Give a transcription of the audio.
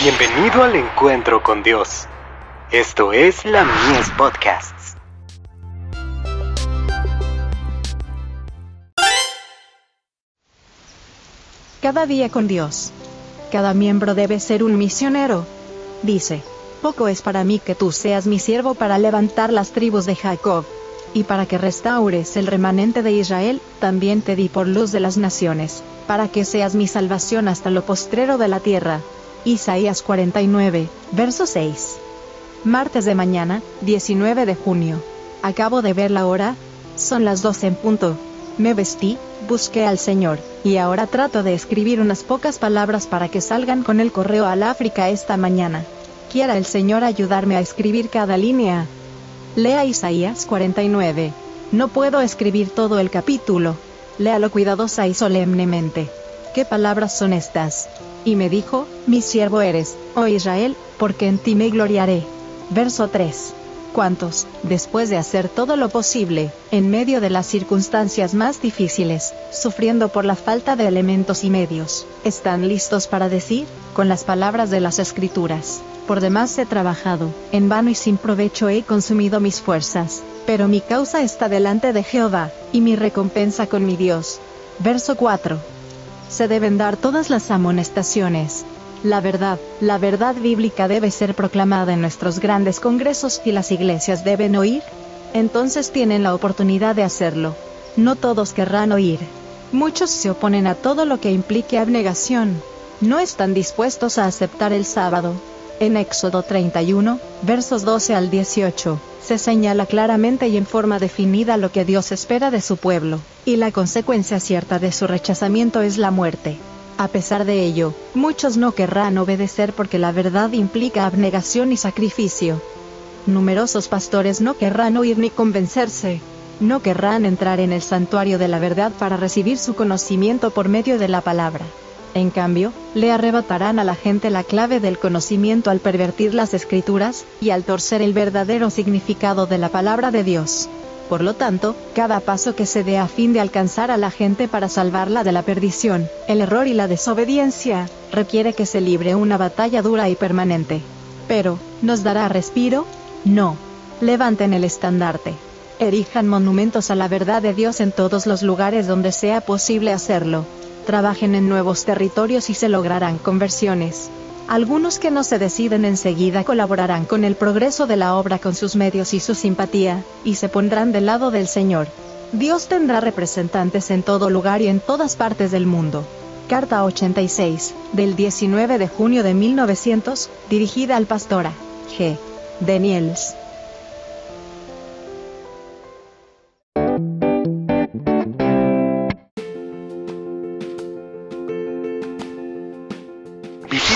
Bienvenido al encuentro con Dios. Esto es la Mies Podcasts. Cada día con Dios. Cada miembro debe ser un misionero. Dice, poco es para mí que tú seas mi siervo para levantar las tribus de Jacob. Y para que restaures el remanente de Israel, también te di por luz de las naciones, para que seas mi salvación hasta lo postrero de la tierra. Isaías 49, verso 6. Martes de mañana, 19 de junio. Acabo de ver la hora. Son las 12 en punto. Me vestí, busqué al Señor, y ahora trato de escribir unas pocas palabras para que salgan con el correo al África esta mañana. Quiera el Señor ayudarme a escribir cada línea. Lea Isaías 49. No puedo escribir todo el capítulo. Léalo cuidadosa y solemnemente. ¿Qué palabras son estas? Y me dijo, mi siervo eres, oh Israel, porque en ti me gloriaré. Verso 3. ¿Cuántos, después de hacer todo lo posible, en medio de las circunstancias más difíciles, sufriendo por la falta de elementos y medios, están listos para decir, con las palabras de las Escrituras, por demás he trabajado, en vano y sin provecho he consumido mis fuerzas, pero mi causa está delante de Jehová, y mi recompensa con mi Dios. Verso 4 se deben dar todas las amonestaciones. La verdad, la verdad bíblica debe ser proclamada en nuestros grandes congresos y las iglesias deben oír. Entonces tienen la oportunidad de hacerlo. No todos querrán oír. Muchos se oponen a todo lo que implique abnegación. No están dispuestos a aceptar el sábado. En Éxodo 31, versos 12 al 18, se señala claramente y en forma definida lo que Dios espera de su pueblo, y la consecuencia cierta de su rechazamiento es la muerte. A pesar de ello, muchos no querrán obedecer porque la verdad implica abnegación y sacrificio. Numerosos pastores no querrán oír ni convencerse. No querrán entrar en el santuario de la verdad para recibir su conocimiento por medio de la palabra. En cambio, le arrebatarán a la gente la clave del conocimiento al pervertir las escrituras, y al torcer el verdadero significado de la palabra de Dios. Por lo tanto, cada paso que se dé a fin de alcanzar a la gente para salvarla de la perdición, el error y la desobediencia, requiere que se libre una batalla dura y permanente. Pero, ¿nos dará respiro? No. Levanten el estandarte. Erijan monumentos a la verdad de Dios en todos los lugares donde sea posible hacerlo trabajen en nuevos territorios y se lograrán conversiones. Algunos que no se deciden enseguida colaborarán con el progreso de la obra con sus medios y su simpatía, y se pondrán del lado del Señor. Dios tendrá representantes en todo lugar y en todas partes del mundo. Carta 86, del 19 de junio de 1900, dirigida al pastora G. Daniels.